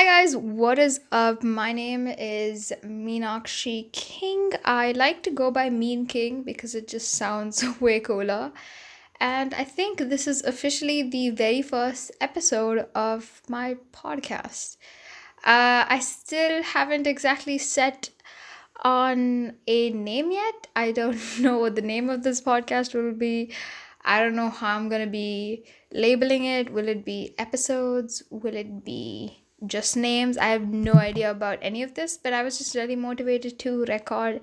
Hi guys, what is up? My name is Meenakshi King. I like to go by Mean King because it just sounds way cooler. And I think this is officially the very first episode of my podcast. Uh, I still haven't exactly set on a name yet. I don't know what the name of this podcast will be. I don't know how I'm gonna be labeling it. Will it be episodes? Will it be just names. I have no idea about any of this, but I was just really motivated to record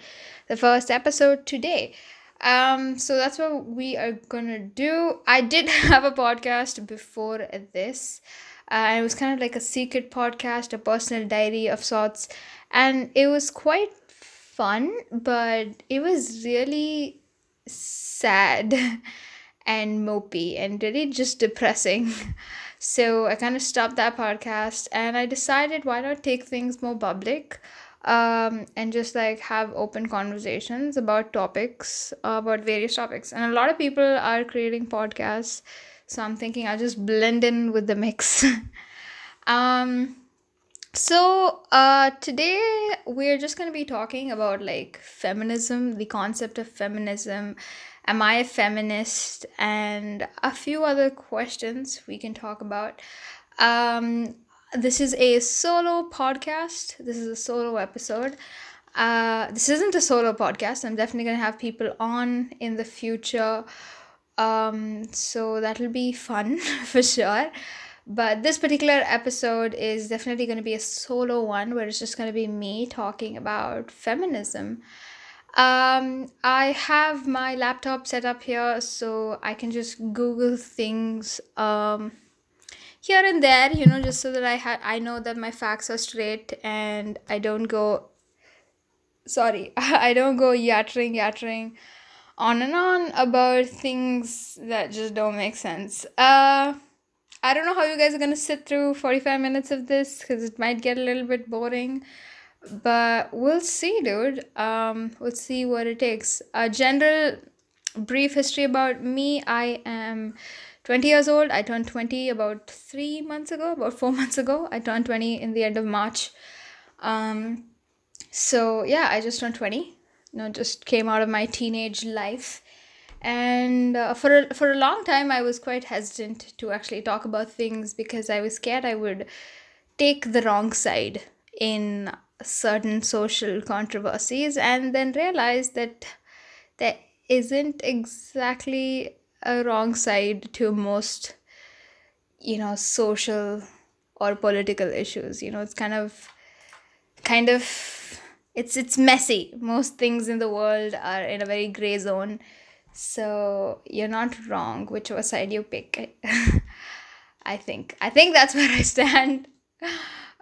the first episode today. Um, so that's what we are gonna do. I did have a podcast before this. Uh, it was kind of like a secret podcast, a personal diary of sorts, and it was quite fun, but it was really sad and mopey and really just depressing. So I kind of stopped that podcast and I decided why not take things more public um, and just like have open conversations about topics, uh, about various topics. And a lot of people are creating podcasts. So I'm thinking I'll just blend in with the mix. um, so uh, today we're just going to be talking about like feminism, the concept of feminism Am I a feminist? And a few other questions we can talk about. Um, this is a solo podcast. This is a solo episode. Uh, this isn't a solo podcast. I'm definitely going to have people on in the future. Um, so that'll be fun for sure. But this particular episode is definitely going to be a solo one where it's just going to be me talking about feminism. Um, I have my laptop set up here so I can just Google things um, here and there, you know, just so that I ha- I know that my facts are straight and I don't go sorry, I don't go yattering yattering on and on about things that just don't make sense. Uh I don't know how you guys are to sit through 45 minutes of this cuz it might get a little bit boring but we'll see dude. Um we'll see what it takes. A general brief history about me. I am 20 years old. I turned 20 about three months ago about four months ago. I turned 20 in the end of march. Um so yeah i just turned 20 you know just came out of my teenage life. And uh, for a, for a long time i was quite hesitant to actually talk about things because i was scared i would take the wrong side in certain social controversies and then realize that there isn't exactly a wrong side to most you know social or political issues. You know it's kind of kind of it's it's messy. Most things in the world are in a very gray zone. So you're not wrong whichever side you pick. I think i think that's where i stand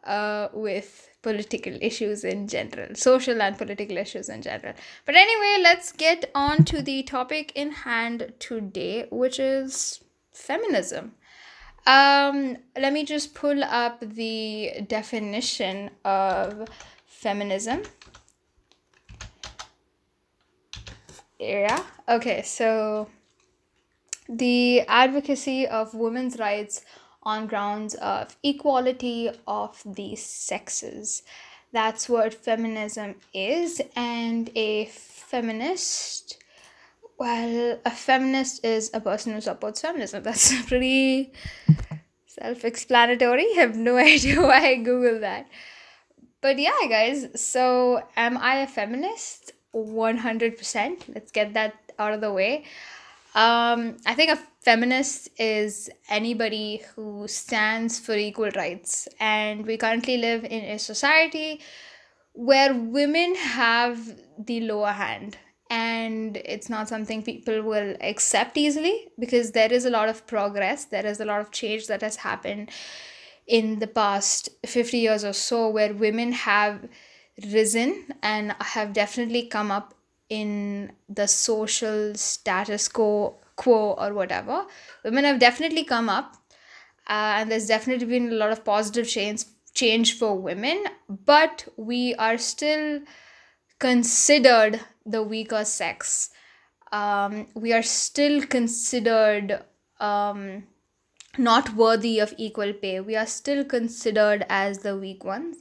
uh, with political issues in general, social and political issues in general. But anyway, let's get on to the topic in hand today, which is feminism. Um, let me just pull up the definition of feminism. Yeah. Okay, so the advocacy of women's rights on grounds of equality of the sexes. That's what feminism is, and a feminist. Well, a feminist is a person who supports feminism. That's pretty self explanatory. I have no idea why I Googled that. But yeah, guys, so am I a feminist? 100%. Let's get that out of the way. Um, I think a feminist is anybody who stands for equal rights. And we currently live in a society where women have the lower hand. And it's not something people will accept easily because there is a lot of progress, there is a lot of change that has happened in the past 50 years or so where women have risen and have definitely come up in the social status quo quo or whatever women have definitely come up uh, and there's definitely been a lot of positive change change for women but we are still considered the weaker sex um, we are still considered um, not worthy of equal pay. We are still considered as the weak ones.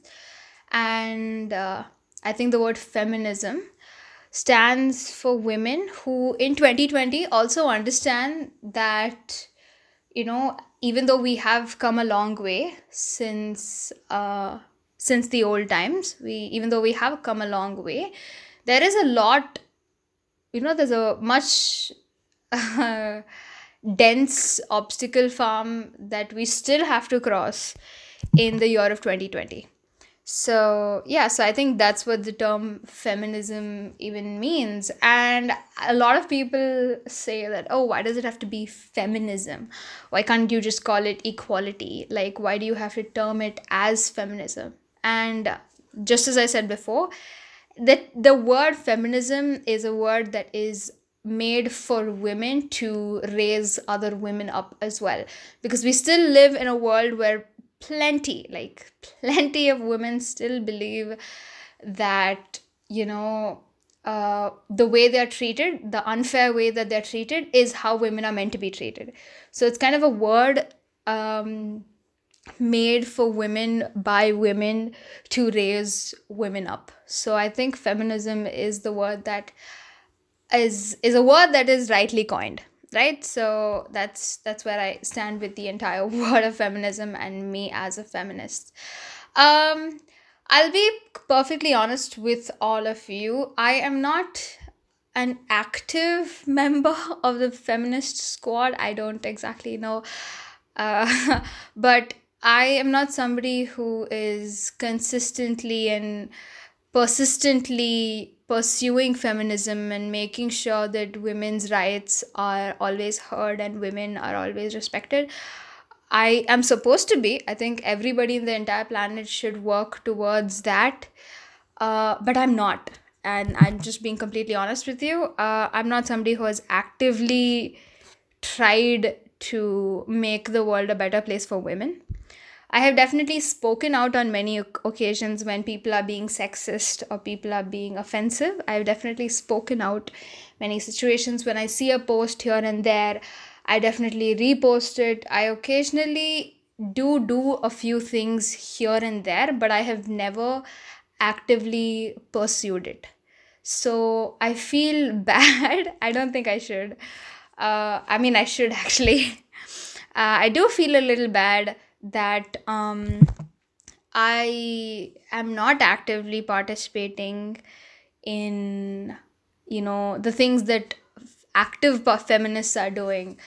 And uh, I think the word feminism stands for women who in 2020 also understand that you know even though we have come a long way since uh since the old times we even though we have come a long way there is a lot you know there's a much dense obstacle farm that we still have to cross in the year of 2020 so yeah so i think that's what the term feminism even means. And a lot of people say that oh why does it have to be feminism? Why can't you just call it equality? Like why do you have to term it as feminism? And just as i said before that the word feminism is a word that is made for women to raise other women up as well. Because we still live in a world where plenty like plenty of women still believe that you know uh, the way they're treated the unfair way that they're treated is how women are meant to be treated. So it's kind of a word um, made for women by women to raise women up. So i think feminism is the word that is is a word that is rightly coined right? So that's that's where i stand with the entire word of feminism and me as a feminist. Um i'll be perfectly honest with all of you. I am not an active member of the feminist squad. I don't exactly know. Uh, but i am not somebody who is consistently and persistently pursuing feminism and making sure that women's rights are always heard and women are always respected. I am supposed to be. I think everybody in the entire planet should work towards that. Uh, but I'm not. And I'm just being completely honest with you. Uh, I'm not somebody who has actively tried to make the world a better place for women. I have definitely spoken out on many occasions when people are being sexist or people are being offensive. I've definitely spoken out many situations when I see a post here and there. I definitely repost it. I occasionally do do a few things here and there, but I have never actively pursued it. So I feel bad. I don't think I should. Uh, I mean, I should actually. Uh, I do feel a little bad that um, I am not actively participating in you know the things that active feminists are doing.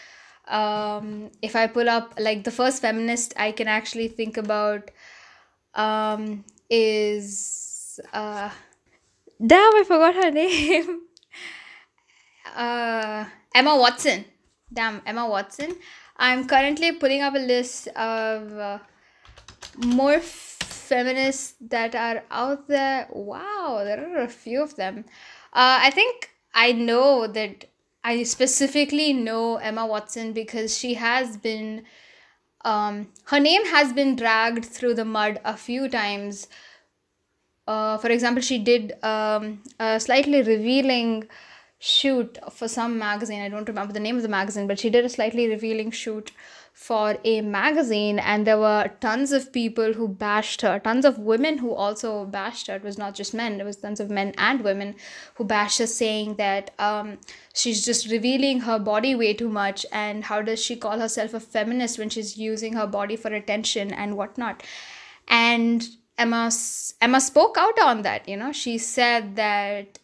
Um, if i pull up like the first feminist i can actually think about um, is uh, damn i forgot her name. Uh, emma watson. Damn emma watson I'm currently putting up a list of uh, more feminists that are out there. Wow, there are a few of them. Uh, I think I know that I specifically know Emma Watson because she has been, um, her name has been dragged through the mud a few times. Uh, for example, she did um, a slightly revealing shoot for some magazine. I don't remember the name of the magazine, but she did a slightly revealing shoot for a magazine, and there were tons of people who bashed her, tons of women who also bashed her. It was not just men, it was tons of men and women who bashed her, saying that um, she's just revealing her body way too much, and how does she call herself a feminist when she's using her body for attention and whatnot. And Emma Emma spoke out on that. You know, she said that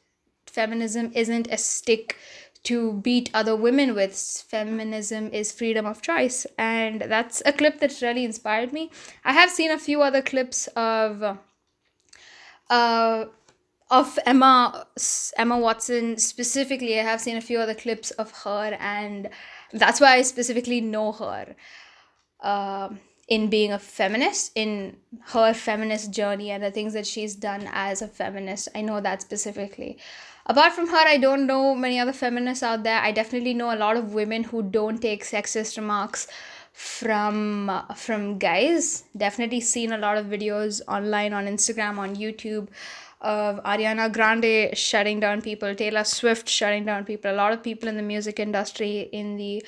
feminism isn't a stick to beat other women with. Feminism is freedom of choice. And that's a clip that really inspired me. I have seen a few other clips of uh of Emma Emma Watson specifically. I have seen a few other clips of her and that's why I specifically know her. Um in being a feminist, in her feminist journey and the things that she's done as a feminist. I know that specifically apart from her i don't know many other feminists out there. I definitely know a lot of women who don't take sexist remarks from uh, from guys. Definitely seen a lot of videos online on instagram on youtube of ariana grande shutting down people taylor swift shutting down people a lot of people in the music industry in the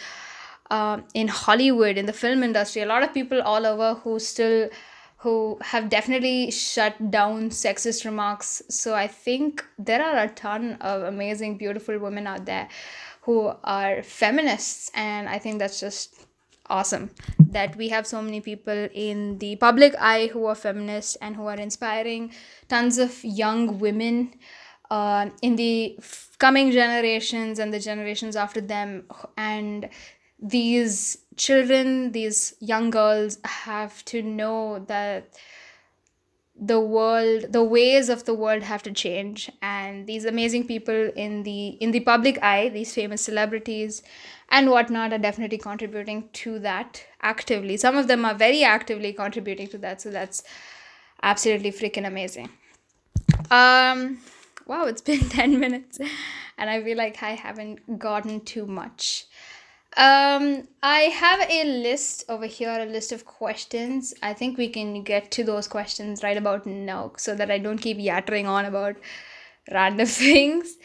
uh, in Hollywood, in the film industry, a lot of people all over who still who have definitely shut down sexist remarks. So I think there are a ton of amazing, beautiful women out there who are feminists, and I think that's just awesome that we have so many people in the public eye who are feminists and who are inspiring tons of young women uh, in the coming generations and the generations after them and these children these young girls have to know that the world the ways of the world have to change. And these amazing people in the in the public eye these famous celebrities and whatnot are definitely contributing to that actively. Some of them are very actively contributing to that. So that's absolutely freaking amazing. Um wow it's been 10 minutes and i feel like i haven't gotten too much um, I have a list over here, a list of questions. I think we can get to those questions right about now so that I don't keep yattering on about random things.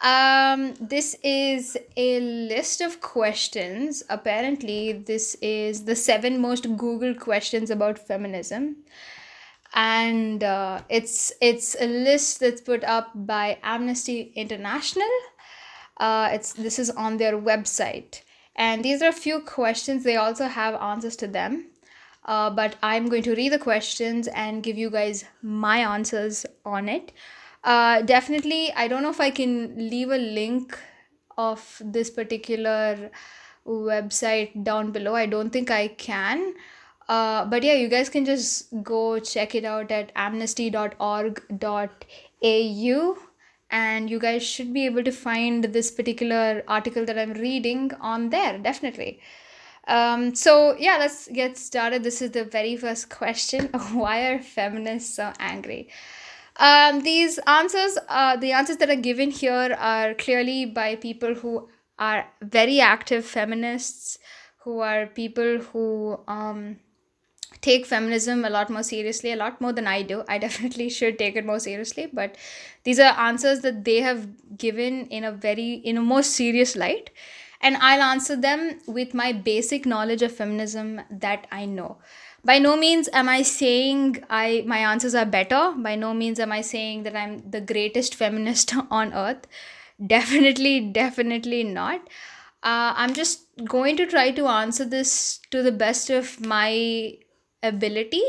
Um, this is a list of questions. Apparently, this is the seven most Googled questions about feminism. And uh, it's it's a list that's put up by Amnesty International. Uh, it's this is on their website and these are a few questions, they also have answers to them. Uh, but I'm going to read the questions and give you guys my answers on it. Uh, definitely, I don't know if I can leave a link of this particular website down below. I don't think I can. Uh, but yeah, you guys can just go check it out at amnesty.org.au and you guys should be able to find this particular article that I'm reading on there, definitely. Um, so, yeah, let's get started. This is the very first question Why are feminists so angry? Um, these answers, uh, the answers that are given here are clearly by people who are very active feminists, who are people who um, take feminism a lot more seriously, a lot more than I do. I definitely should take it more seriously, but these are answers that they have given in a very in a more serious light, and I'll answer them with my basic knowledge of feminism that I know. By no means am I saying I my answers are better. By no means am I saying that I'm the greatest feminist on earth. Definitely, definitely not. Uh, I'm just going to try to answer this to the best of my ability.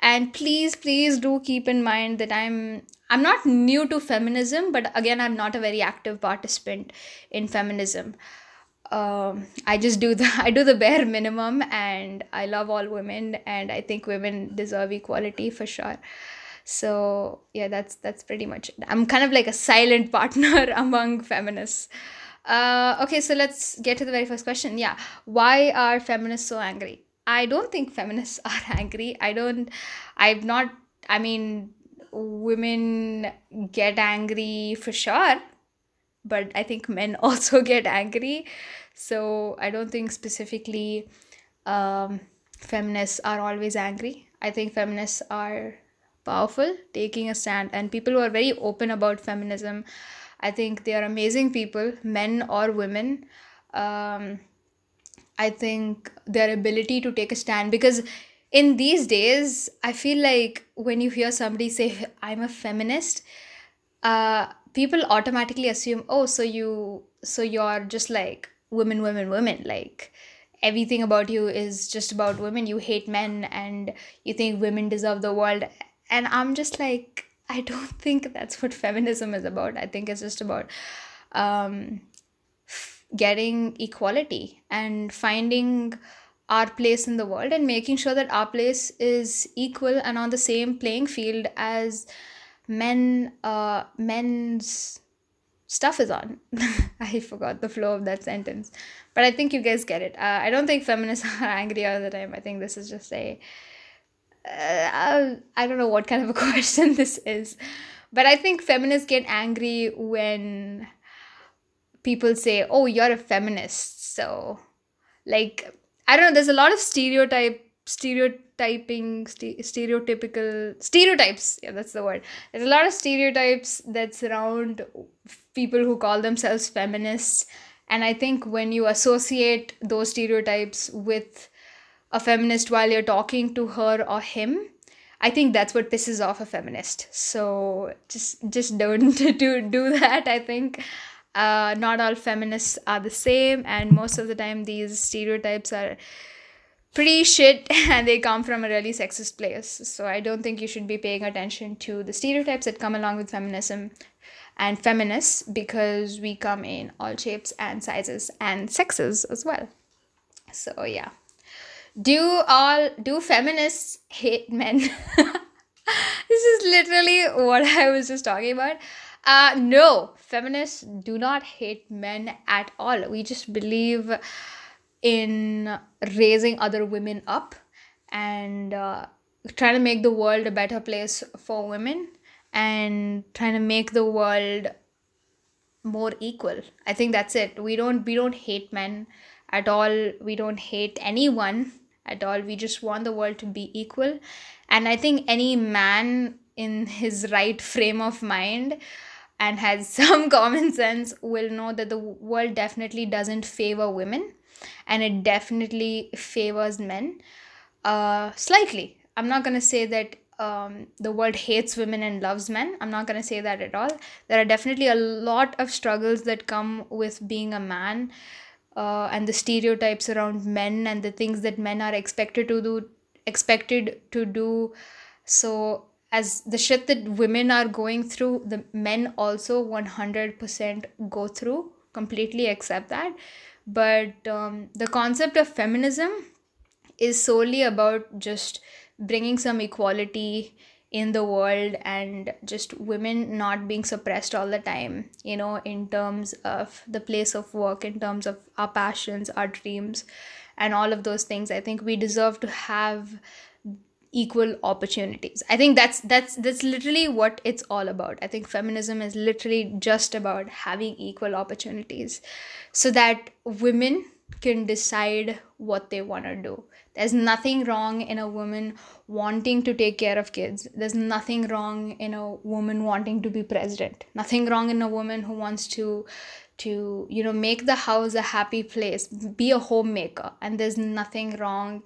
And please please do keep in mind that i'm i'm not new to feminism but again i'm not a very active participant in feminism. Um, i just do the i do the bare minimum and i love all women and i think women deserve equality for sure. So yeah that's that's pretty much it. i'm kind of like a silent partner among feminists. Uh, okay so let's get to the very first question. Yeah why are feminists so angry I don't think feminists are angry. I don't, I'm not, I mean, women get angry for sure, but I think men also get angry. So I don't think specifically um, feminists are always angry. I think feminists are powerful, taking a stand, and people who are very open about feminism. I think they are amazing people, men or women. Um, I think their ability to take a stand because in these days, I feel like when you hear somebody say, I'm a feminist, uh, people automatically assume, oh, so you, so you're just like women, women, women. Like everything about you is just about women. You hate men and you think women deserve the world. And I'm just like, I don't think that's what feminism is about. I think it's just about um, getting equality and finding our place in the world and making sure that our place is equal and on the same playing field as men uh men's stuff is on. I forgot the flow of that sentence but i think you guys get it. Uh, i don't think feminists are angry all the time. I think this is just a uh, i don't know what kind of a question this is. But i think feminists get angry when people say, "Oh, you're a feminist." So, like, I don't know. There's a lot of stereotype, stereotyping, st- stereotypical stereotypes. Yeah, that's the word. There's a lot of stereotypes that surround people who call themselves feminists, and i think when you associate those stereotypes with a feminist while you're talking to her or him i think that's what pisses off a feminist so just just don't do do that i think uh, not all feminists are the same and most of the time these stereotypes are pretty shit and they come from a really sexist place. So i don't think you should be paying attention to the stereotypes that come along with feminism and feminists because we come in all shapes and sizes and sexes as well. So yeah. Do all do feminists hate men? This is literally what i was just talking about uh no feminists do not hate men at all. We just believe in raising other women up and uh, trying to make the world a better place for women and trying to make the world more equal. I think that's it. We don't we don't hate men at all. We don't hate anyone at all. We just want the world to be equal. And i think any man in his right frame of mind and has some common sense will know that the world definitely doesn't favor women and it definitely favors men uh, slightly i'm not going to say that um, the world hates women and loves men. I'm not going to say that at all. There are definitely a lot of struggles that come with being a man uh, and the stereotypes around men and the things that men are expected to do expected to do so as the shit that women are going through the men also 100% go through. Completely accept that. But um, the concept of feminism is solely about just bringing some equality in the world and just women not being suppressed all the time you know in terms of the place of work in terms of our passions our dreams and all of those things. I think we deserve to have equal opportunities i think that's that's that's literally what it's all about i think feminism is literally just about having equal opportunities so that women can decide what they want to do there's nothing wrong in a woman wanting to take care of kids. There's nothing wrong in a woman wanting to be president. Nothing wrong in a woman who wants to to you know make the house a happy place, be a homemaker. And there's nothing wrong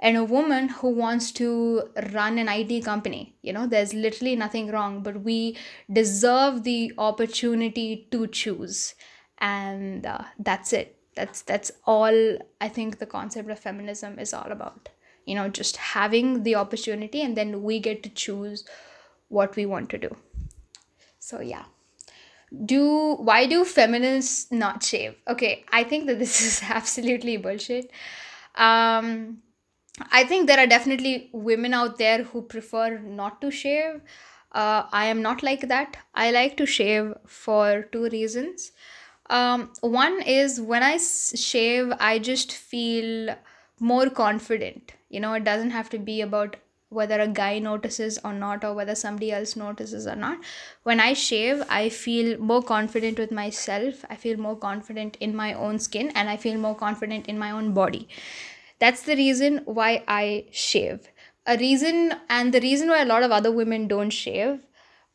in a woman who wants to run an IT company. You know, there's literally nothing wrong, but we deserve the opportunity to choose. And uh, that's it. That's that's all i think the concept of feminism is all about. You know just having the opportunity and then we get to choose what we want to do. So yeah. Do why do feminists not shave? Okay i think that this is absolutely bullshit. Um i think there are definitely women out there who prefer not to shave uh, i am not like that i like to shave for two reasons um, one is when I shave, I just feel more confident. You know, it doesn't have to be about whether a guy notices or not, or whether somebody else notices or not. When I shave, I feel more confident with myself. I feel more confident in my own skin, and I feel more confident in my own body. That's the reason why I shave. A reason, and the reason why a lot of other women don't shave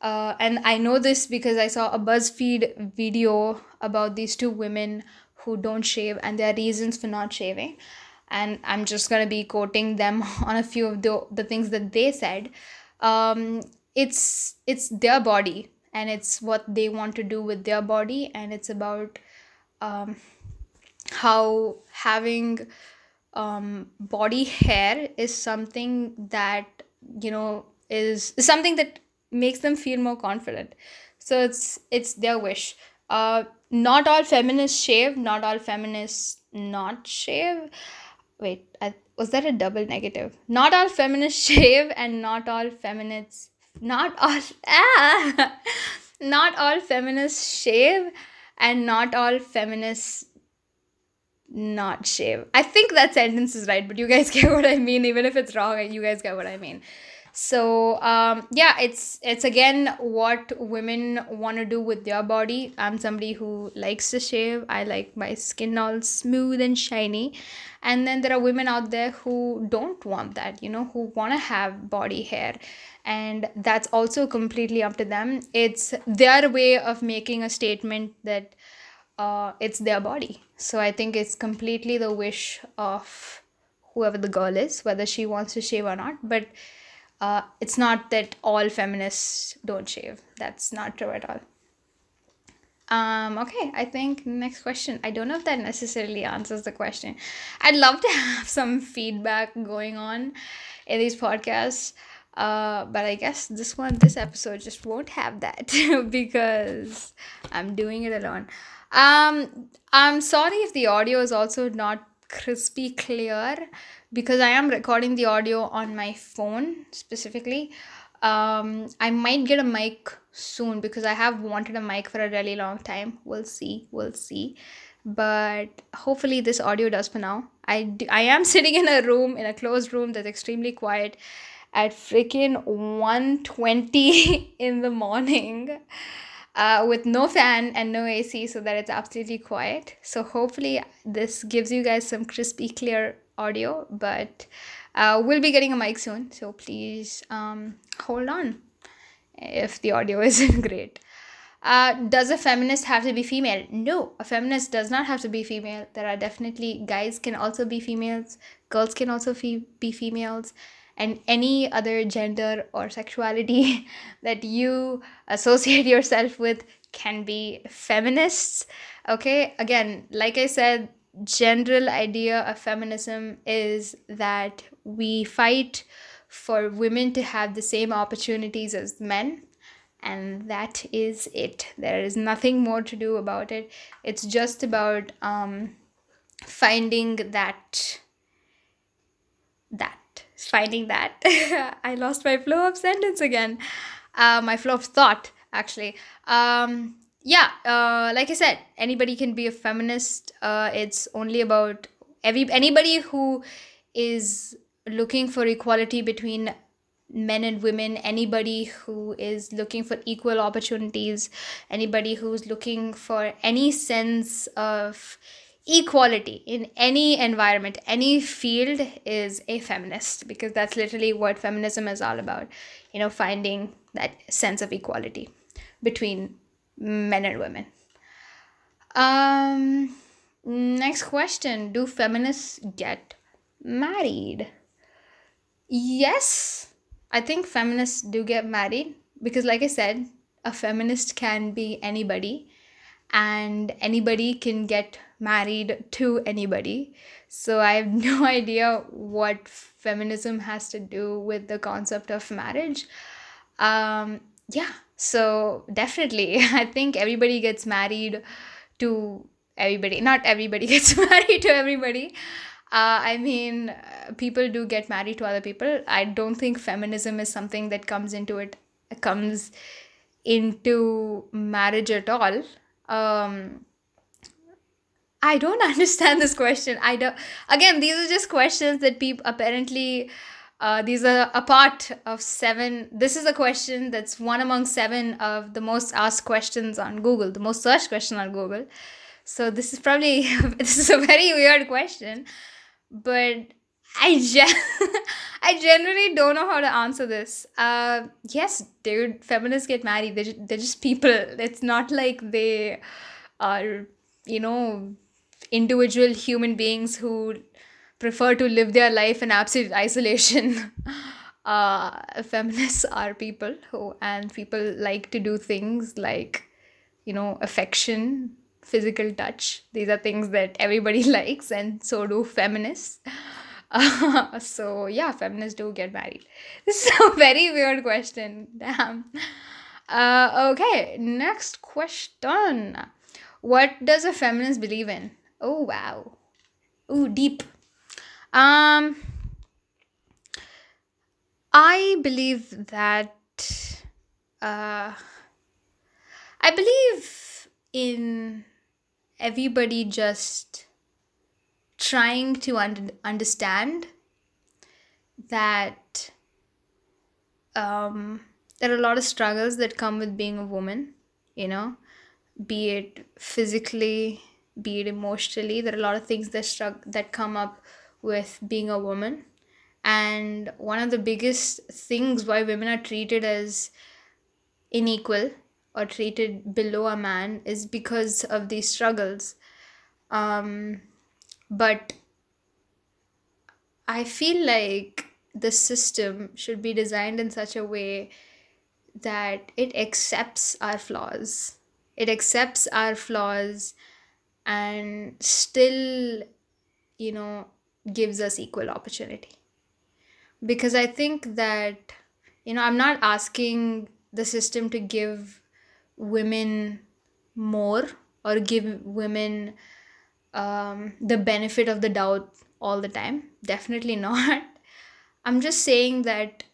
uh, and I know this because I saw a BuzzFeed video about these two women who don't shave and their reasons for not shaving. And I'm just going to be quoting them on a few of the, the things that they said. Um, it's it's their body and it's what they want to do with their body and it's about um, how having um, body hair is something that you know is, something that makes them feel more confident. So it's it's their wish. Uh not all feminists shave not all feminists not shave. Wait I, was that a double negative? Not all feminists shave and not all feminists not all ah, not all feminists shave and not all feminists not shave. I think that sentence is right but you guys get what i mean. Even if it's wrong you guys get what i mean. So um, yeah it's it's again what women want to do with their body. I'm somebody who likes to shave. I like my skin all smooth and shiny. And then there are women out there who don't want that you know who want to have body hair. And that's also completely up to them. It's their way of making a statement that uh, it's their body. So I think it's completely the wish of whoever the girl is, whether she wants to shave or not. But uh, it's not that all feminists don't shave. That's not true at all. Um, okay, I think next question. I don't know if that necessarily answers the question. I'd love to have some feedback going on in these podcasts. Uh, but I guess this one, this episode just won't have that because I'm doing it alone. Um, I'm sorry if the audio is also not crispy clear because I am recording the audio on my phone specifically. Um, I might get a mic soon because I have wanted a mic for a really long time. We'll see, we'll see. But hopefully, this audio does for now. I, do, I am sitting in a room, in a closed room that's extremely quiet at freaking 120 in the morning uh, with no fan and no AC so that it's absolutely quiet. So hopefully this gives you guys some crispy, clear audio, but uh, we'll be getting a mic soon. So please um, hold on if the audio isn't great. Uh, does a feminist have to be female? No, a feminist does not have to be female. There are definitely guys can also be females, girls can also fe- be females, and any other gender or sexuality that you associate yourself with can be feminists. Okay, again, like I said, general idea of feminism is that we fight for women to have the same opportunities as men and that is it there is nothing more to do about it it's just about um, finding that that finding that. I lost my flow of sentence again. Uh, my flow of thought actually. Um, yeah uh, like i said anybody can be a feminist. Uh, it's only about every anybody who is looking for equality between men and women anybody who is looking for equal opportunities anybody who's looking for any sense of equality in any environment any field is a feminist because that's literally what feminism is all about you know finding that sense of equality between men and women. Um next question. Do feminists get married? Yes. I think feminists do get married because like i said a feminist can be anybody and anybody can get married to anybody. So i have no idea what feminism has to do with the concept of marriage. Um yeah so definitely. I think everybody gets married to everybody. Not everybody gets married to everybody. Uh, I mean, uh, people do get married to other people. I don't think feminism is something that comes into it, comes into marriage at all. Um, I don't understand this question. I don't. Again, these are just questions that people apparently. Uh, these are a part of seven. This is a question that's one among seven of the most asked questions on Google, the most searched question on Google. So this is probably this is a very weird question but I gen- I generally don't know how to answer this. Uh, yes, dude, feminists get married. They're, they're just people. It's not like they are, you know, individual human beings who prefer to live their life in absolute isolation. uh, feminists are people who, and people like to do things like, you know, affection, physical touch. These are things that everybody likes, and so do feminists. Uh, so yeah, feminists do get married. This is a very weird question. Damn. Uh, okay, next question. What does a feminist believe in? Oh wow. Ooh, deep. Um I believe that uh I believe in everybody just trying to un- understand that um, there are a lot of struggles that come with being a woman, you know, be it physically, be it emotionally. There are a lot of things that struggle that come up with being a woman. And one of the biggest things why women are treated as unequal or treated below a man is because of these struggles. Um, but I feel like the system should be designed in such a way that it accepts our flaws. It accepts our flaws and still, you know, gives us equal opportunity. Because I think that, you know, I'm not asking the system to give women more or give women um, the benefit of the doubt all the time. Definitely not. I'm just saying that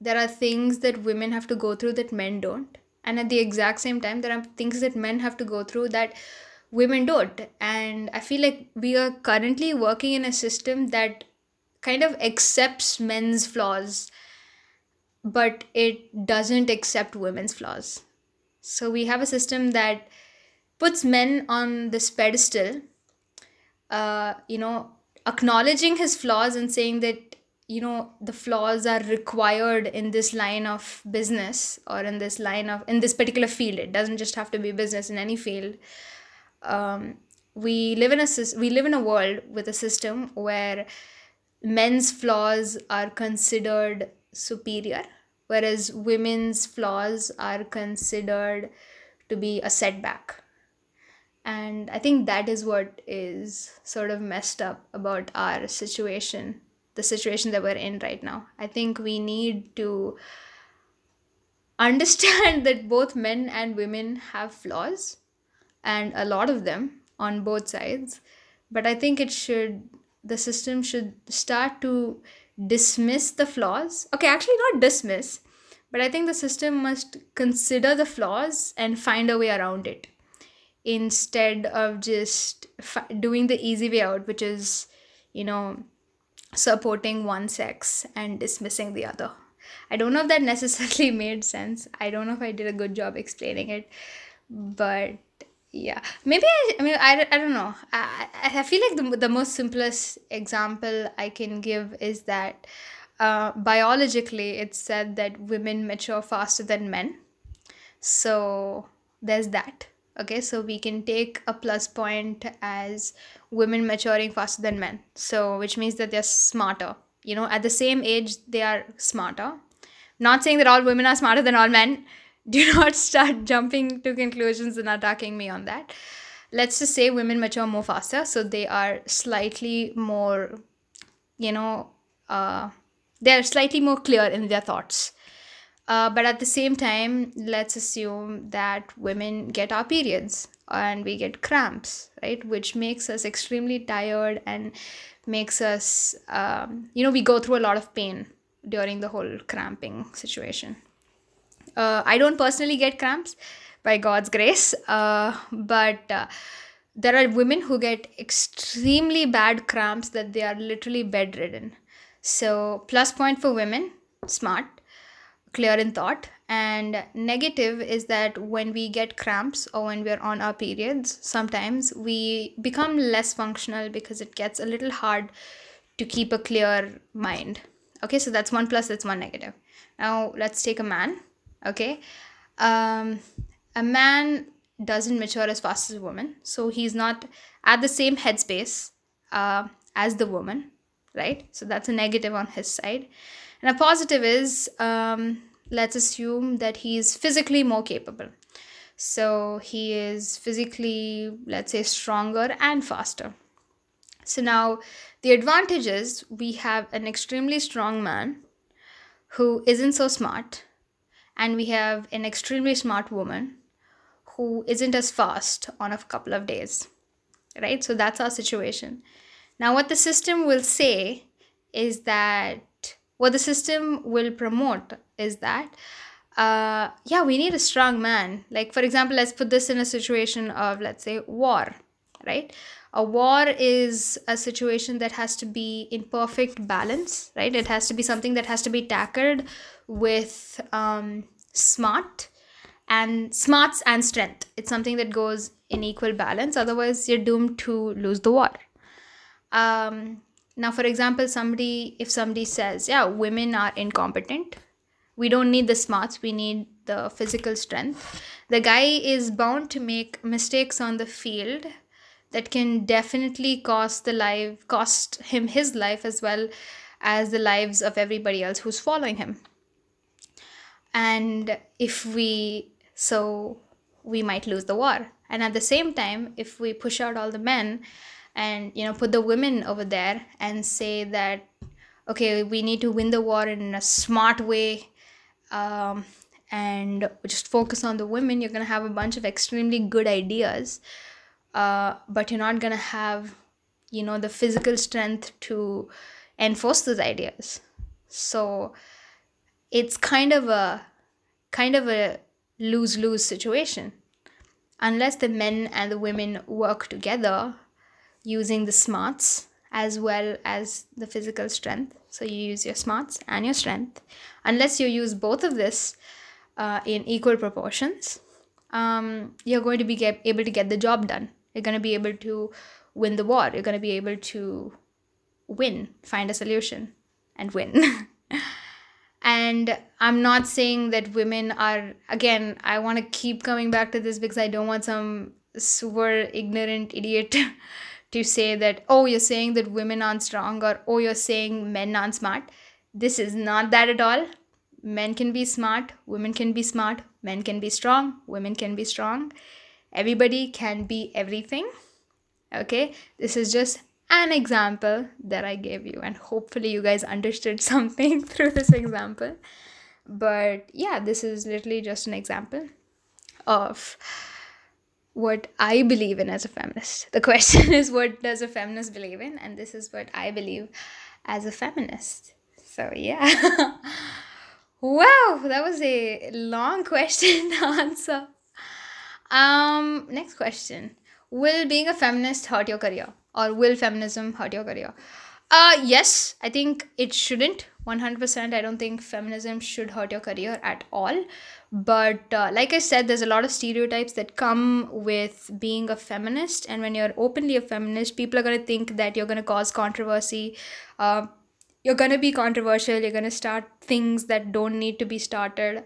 there are things that women have to go through that men don't. And at the exact same time, there are things that men have to go through that women don't. And I feel like we are currently working in a system that kind of accepts men's flaws, but it doesn't accept women's flaws. So we have a system that puts men on this pedestal, uh, you know, acknowledging his flaws and saying that, you know, the flaws are required in this line of business or in this line of, in this particular field. It doesn't just have to be business in any field. Um, we live in a we live in a world with a system where men's flaws are considered superior whereas women's flaws are considered to be a setback and I think that is what is sort of messed up about our situation, the situation that we're in right now. I think we need to understand that both men and women have flaws, and a lot of them on both sides. But I think it should, the system should start to dismiss the flaws. Okay, actually, not dismiss, but I think the system must consider the flaws and find a way around it instead of just doing the easy way out, which is, you know, supporting one sex and dismissing the other. I don't know if that necessarily made sense. I don't know if I did a good job explaining it, but yeah, maybe I, I mean, I, I don't know. I, I feel like the, the most simplest example I can give is that uh, biologically it's said that women mature faster than men. So there's that. Okay, so we can take a plus point as women maturing faster than men. So, which means that they're smarter. You know, at the same age, they are smarter. Not saying that all women are smarter than all men. Do not start jumping to conclusions and attacking me on that. Let's just say women mature more faster, so they are slightly more, you know, uh, they're slightly more clear in their thoughts uh, but at the same time, let's assume that women get our periods and we get cramps, right? Which makes us extremely tired and makes us, um, you know, we go through a lot of pain during the whole cramping situation. Uh, I don't personally get cramps by God's grace, uh, but uh, there are women who get extremely bad cramps that they are literally bedridden. So, plus point for women, smart clear in thought. And negative is that when we get cramps or when we're on our periods sometimes we become less functional because it gets a little hard to keep a clear mind. Okay so that's one plus that's one negative. Now let's take a man. Okay um, a man doesn't mature as fast as a woman so he's not at the same headspace uh, as the woman right? So that's a negative on his side and a positive is um, let's assume that he is physically more capable. So he is physically, let's say, stronger and faster. So now the advantage is we have an extremely strong man who isn't so smart, and we have an extremely smart woman who isn't as fast on a couple of days. Right? So that's our situation. Now, what the system will say is that what the system will promote is that uh, yeah we need a strong man. Like for example let's put this in a situation of let's say war right? A war is a situation that has to be in perfect balance right? It has to be something that has to be tackled with um, smart and smarts and strength. It's something that goes in equal balance. Otherwise you're doomed to lose the war. Um, now for example somebody if somebody says yeah women are incompetent we don't need the smarts we need the physical strength. The guy is bound to make mistakes on the field that can definitely cost the life cost him his life as well as the lives of everybody else who's following him. And if we so we might lose the war. And at the same time, if we push out all the men and you know put the women over there and say that okay, we need to win the war in a smart way um, and just focus on the women, you're going to have a bunch of extremely good ideas, uh, but you're not going to have, you know, the physical strength to enforce those ideas. So it's kind of a kind of a lose lose situation. Unless the men and the women work together using the smarts as well as the physical strength. So you use your smarts and your strength. Unless you use both of this uh, in equal proportions, um, you're going to be get, able to get the job done. You're going to be able to win the war. You're going to be able to win, find a solution, and win. and I'm not saying that women are, again, I want to keep coming back to this because I don't want some super ignorant idiot to say that, oh, you're saying that women aren't strong or oh, you're saying men aren't smart. This is not that at all. Men can be smart, women can be smart, men can be strong, women can be strong. Everybody can be everything. Okay, this is just an example that I gave you, and hopefully, you guys understood something through this example. But yeah, this is literally just an example of what I believe in as a feminist. The question is, what does a feminist believe in? And this is what I believe as a feminist. So, yeah. wow, that was a long question to answer. Um, next question Will being a feminist hurt your career? Or will feminism hurt your career? Uh, yes, I think it shouldn't. 100%. I don't think feminism should hurt your career at all but uh, like i said there's a lot of stereotypes that come with being a feminist. And when you're openly a feminist people are going to think that you're going to cause controversy. Uh, you're going to be controversial. You're going to start things that don't need to be started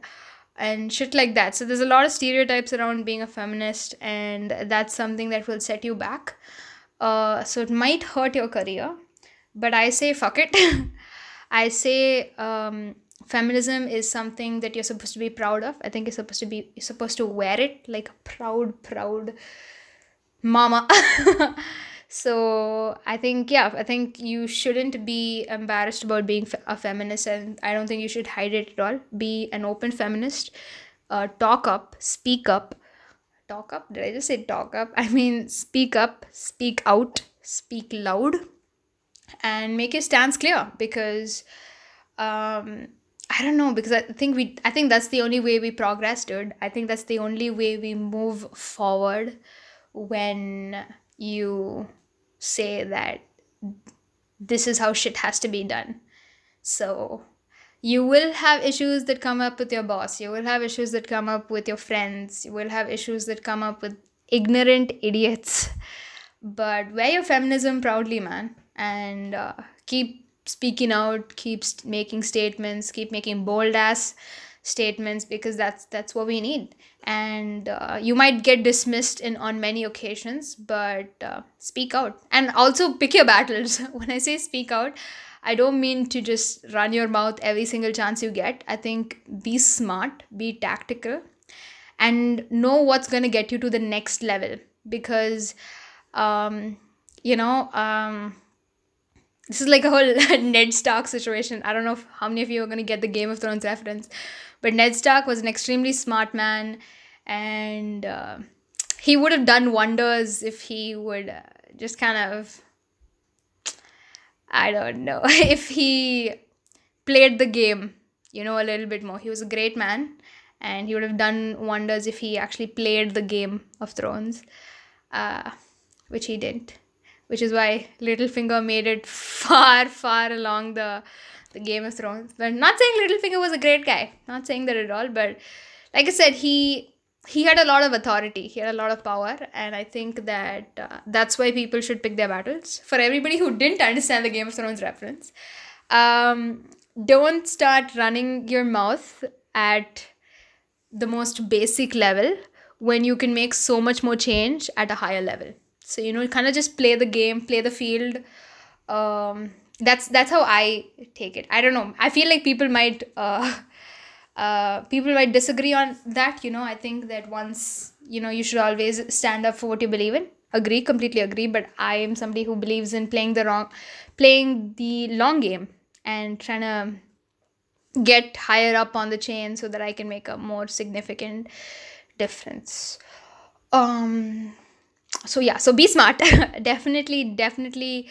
and shit like that. So there's a lot of stereotypes around being a feminist and that's something that will set you back. Uh, so it might hurt your career but i say fuck it. I say um, feminism is something that you're supposed to be proud of. I think you're supposed to be supposed to wear it like a proud, proud mama. so I think yeah, I think you shouldn't be embarrassed about being a feminist, and I don't think you should hide it at all. Be an open feminist. Uh, talk up, speak up. Talk up? Did I just say talk up? I mean, speak up, speak out, speak loud, and make your stance clear because um, I don't know because I think we I think that's the only way we progress, dude. I think that's the only way we move forward when you say that this is how shit has to be done. So you will have issues that come up with your boss. You will have issues that come up with your friends. You will have issues that come up with ignorant idiots. But wear your feminism proudly, man, and uh, keep speaking out keep making statements keep making bold ass statements because that's that's what we need. And uh, you might get dismissed in on many occasions but uh, speak out. And also pick your battles. When i say speak out i don't mean to just run your mouth every single chance you get. I think be smart be tactical and know what's going to get you to the next level. Because um, you know um, this is like a whole Ned Stark situation. I don't know how many of you are going to get the Game of Thrones reference, but Ned Stark was an extremely smart man, and uh, he would have done wonders if he would uh, just kind of, I don't know, if he played the game, you know, a little bit more. He was a great man, and he would have done wonders if he actually played the Game of Thrones, uh, which he didn't which is why Littlefinger made it far, far along the the Game of Thrones. But not saying Littlefinger was a great guy, not saying that at all. But like I said, he he had a lot of authority, he had a lot of power, and I think that uh, that's why people should pick their battles. For everybody who didn't understand the Game of Thrones reference, um, don't start running your mouth at the most basic level when you can make so much more change at a higher level so you know kind of just play the game play the field. Um that's that's how i take it. I don't know. I feel like people might uh uh people might disagree on that you know. I think that once you know you should always stand up for what you believe in. Agree completely agree. But i am somebody who believes in playing the wrong playing the long game and trying to get higher up on the chain so that I can make a more significant difference. Um so yeah, so be smart. definitely, definitely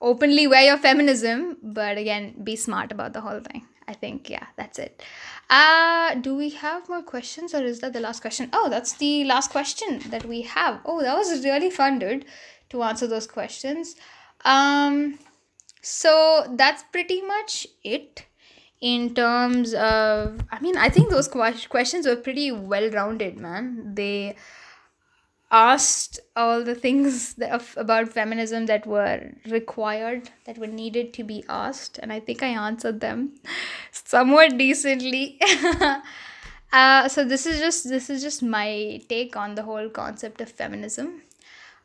openly wear your feminism, but again, be smart about the whole thing. I think yeah, that's it. Uh do we have more questions or is that the last question? Oh, that's the last question that we have. Oh, that was really fun, dude, to answer those questions. Um so that's pretty much it in terms of i mean i think those questions were pretty well rounded man they asked all the things of, about feminism that were required that were needed to be asked and i think i answered them somewhat decently uh, so this is just this is just my take on the whole concept of feminism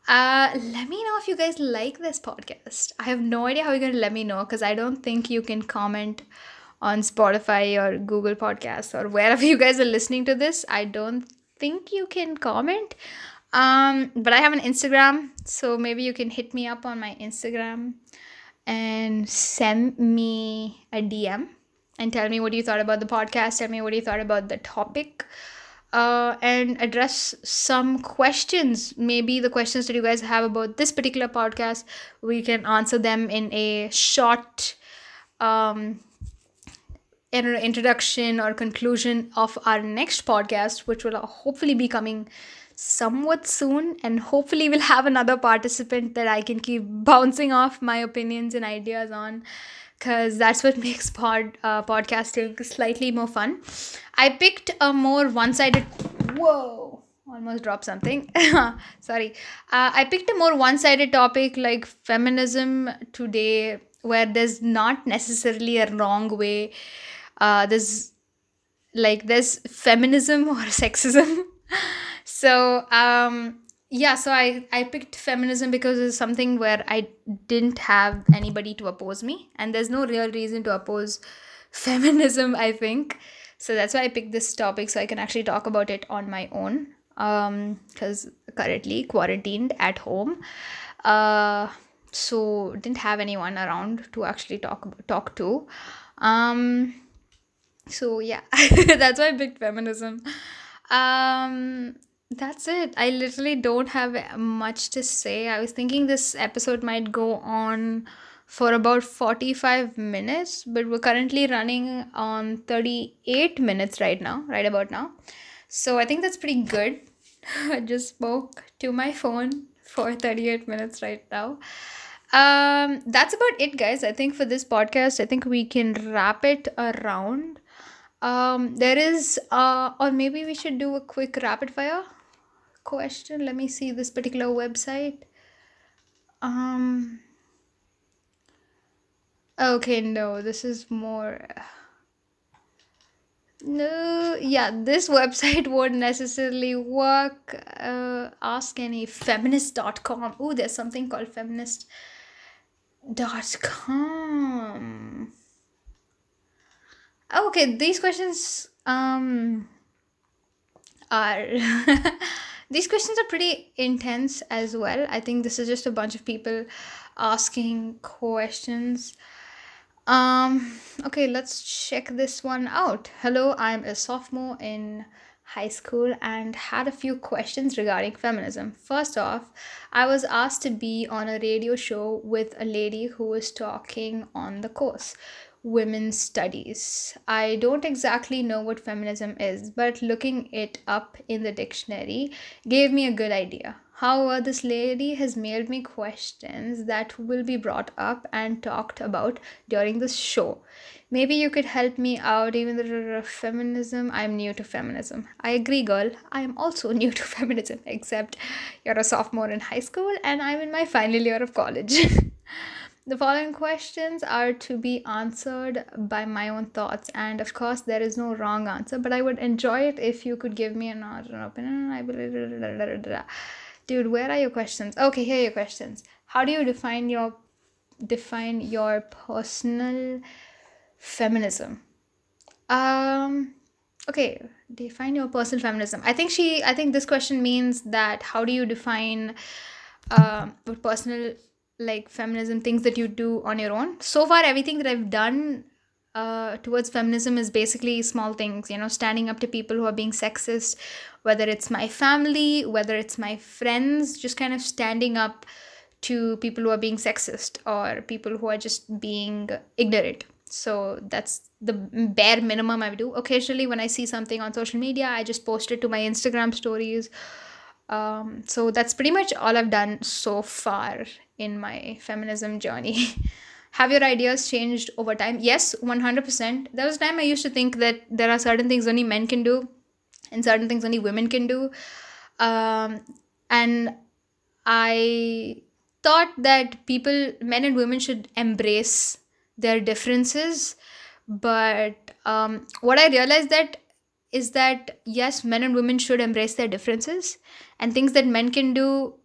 uh, let me know if you guys like this podcast. I have no idea how you're to let me know because I don't think you can comment on Spotify or Google Podcasts or wherever you guys are listening to this. I don't think you can comment. Um, but I have an Instagram, so maybe you can hit me up on my Instagram and send me a DM and tell me what you thought about the podcast. Tell me what you thought about the topic. Uh, and address some questions. Maybe the questions that you guys have about this particular podcast, we can answer them in a short um, introduction or conclusion of our next podcast, which will hopefully be coming somewhat soon. And hopefully, we'll have another participant that I can keep bouncing off my opinions and ideas on because that's what makes pod uh, podcasting slightly more fun. I picked a more one-sided. Whoa! Almost dropped something. Sorry. Uh, I picked a more one-sided topic like feminism today, where there's not necessarily a wrong way uh, there's like there's feminism or sexism so um yeah so i i picked feminism because it's something where i didn't have anybody to oppose me and there's no real reason to oppose feminism i think. So that's why i picked this topic so i can actually talk about it on my own um because currently quarantined at home. Uh so didn't have anyone around to actually talk talk to. Um so yeah that's why i picked feminism. Um that's it. I literally don't have much to say. I was thinking this episode might go on for about 45 minutes but we're currently running on 38 minutes right now right about now. So i think that's pretty good. I just spoke to my phone for 38 minutes right now. Um that's about it guys. I think for this podcast i think we can wrap it around. Um, there is, uh, or maybe we should do a quick rapid fire question. Let me see this particular website. Um, okay, no, this is more. No, yeah, this website won't necessarily work. Uh, ask any feminist.com. Oh, there's something called feminist.com okay these questions um are these questions are pretty intense as well. I think this is just a bunch of people asking questions. Um okay let's check this one out. Hello i'm a sophomore in high school and had a few questions regarding feminism. First off, I was asked to be on a radio show with a lady who was talking on the course women's studies. I don't exactly know what feminism is, but looking it up in the dictionary gave me a good idea. However, uh, this lady has mailed me questions that will be brought up and talked about during this show. Maybe you could help me out, even though feminism, I'm new to feminism. I agree, girl. I'm also new to feminism, except you're a sophomore in high school and I'm in my final year of college. The following questions are to be answered by my own thoughts, and of course, there is no wrong answer. But I would enjoy it if you could give me an, opinion. Dude, where are your questions? Okay, here are your questions. How do you define your define your personal feminism? Um, okay, define your personal feminism. I think she. I think this question means that how do you define um personal like feminism things that you do on your own. So far everything that i've done uh, towards feminism is basically small things you know standing up to people who are being sexist whether it's my family whether it's my friends just kind of standing up to people who are being sexist or people who are just being ignorant. So that's the bare minimum i do. Occasionally when i see something on social media i just post it to my instagram stories um, so that's pretty much all I've done so far in my feminism journey. Have your ideas changed over time? Yes, 100%. There was a time I used to think that there are certain things only men can do and certain things only women can do. Um, and I thought that people, men and women, should embrace their differences. But um, what I realized that is that yes, men and women should embrace their differences, and things that men can do,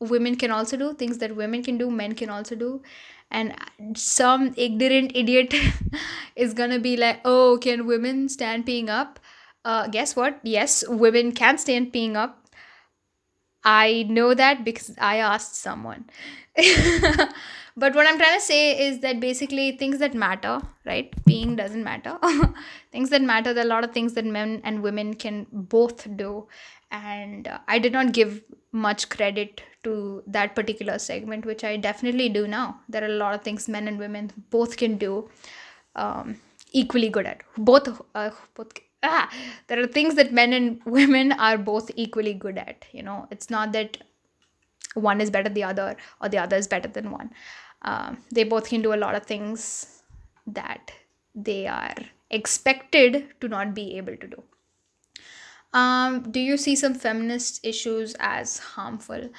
women can also do. Things that women can do, men can also do. And some ignorant idiot is gonna be like, "Oh, can women stand peeing up?" Uh, guess what? Yes, women can stand peeing up. I know that because I asked someone. but what i'm trying to say is that basically things that matter right? Being doesn't matter. Things that matter there are a lot of things that men and women can both do. And uh, i did not give much credit to that particular segment which i definitely do now. There are a lot of things men and women both can do um, equally good at. Both uh, both ah, there are things that men and women are both equally good at you know? It's not that one is better than the other or the other is better than one um, they both can do a lot of things that they are expected to not be able to do. Um, do you see some feminist issues as harmful?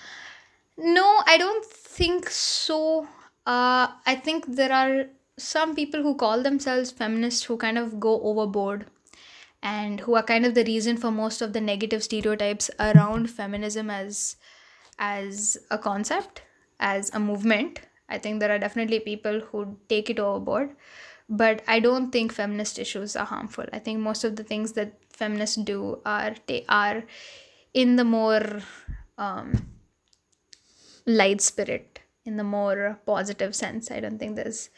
No, I don't think so. Uh, I think there are some people who call themselves feminists who kind of go overboard and who are kind of the reason for most of the negative stereotypes around feminism as as a concept as a movement I think there are definitely people who take it overboard, but I don't think feminist issues are harmful. I think most of the things that feminists do are they are in the more um, light spirit, in the more positive sense. I don't think there's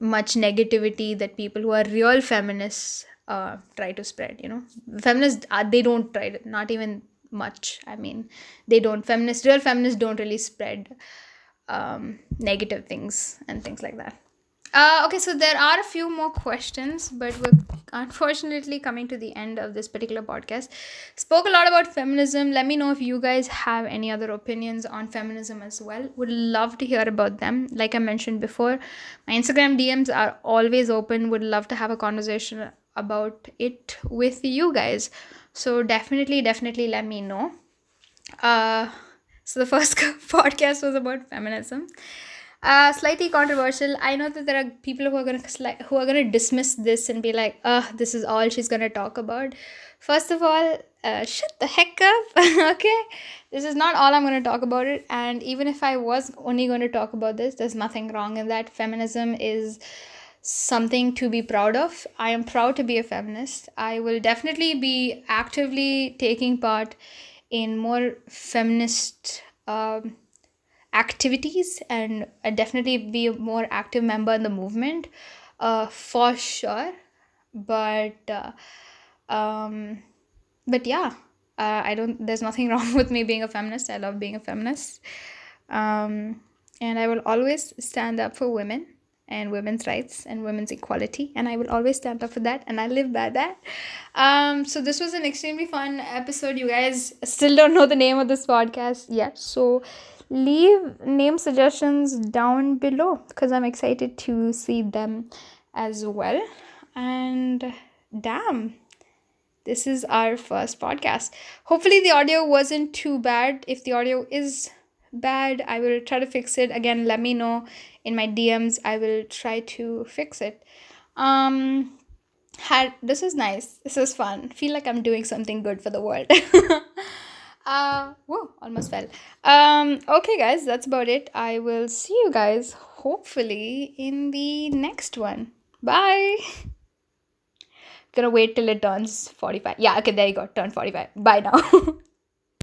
much negativity that people who are real feminists uh, try to spread. You know, feminists uh, they don't try to, not even much. I mean, they don't feminists real feminists don't really spread um, negative things and things like that. Uh, okay, so there are a few more questions, but we're unfortunately coming to the end of this particular podcast. Spoke a lot about feminism. Let me know if you guys have any other opinions on feminism as well. Would love to hear about them. Like I mentioned before, my Instagram DMs are always open. Would love to have a conversation about it with you guys. So definitely, definitely let me know. Uh, so the first podcast was about feminism. Uh, slightly controversial. I know that there are people who are gonna sli- who are gonna dismiss this and be like, "Uh, this is all she's gonna talk about." First of all, uh, shut the heck up. okay, this is not all I'm gonna talk about it. And even if I was only going to talk about this, there's nothing wrong in that. Feminism is something to be proud of. I am proud to be a feminist. I will definitely be actively taking part in more feminist um, activities and uh, definitely be a more active member in the movement uh, for sure. But uh, um, but yeah uh, i don't there's nothing wrong with me being a feminist. I love being a feminist. Um, and i will always stand up for women and women's rights and women's equality and i will always stand up for that and i live by that um so this was an extremely fun episode you guys still don't know the name of this podcast yet so leave name suggestions down below because i'm excited to see them as well and damn this is our first podcast hopefully the audio wasn't too bad if the audio is bad. I will try to fix it. Again, let me know in my DMs. I will try to fix it. Um had this is nice. This is fun. Feel like I'm doing something good for the world. uh whoa, almost fell. Um okay guys, that's about it. I will see you guys hopefully in the next one. Bye. Gonna wait till it turns 45. Yeah, okay, there you go. Turn 45. Bye now.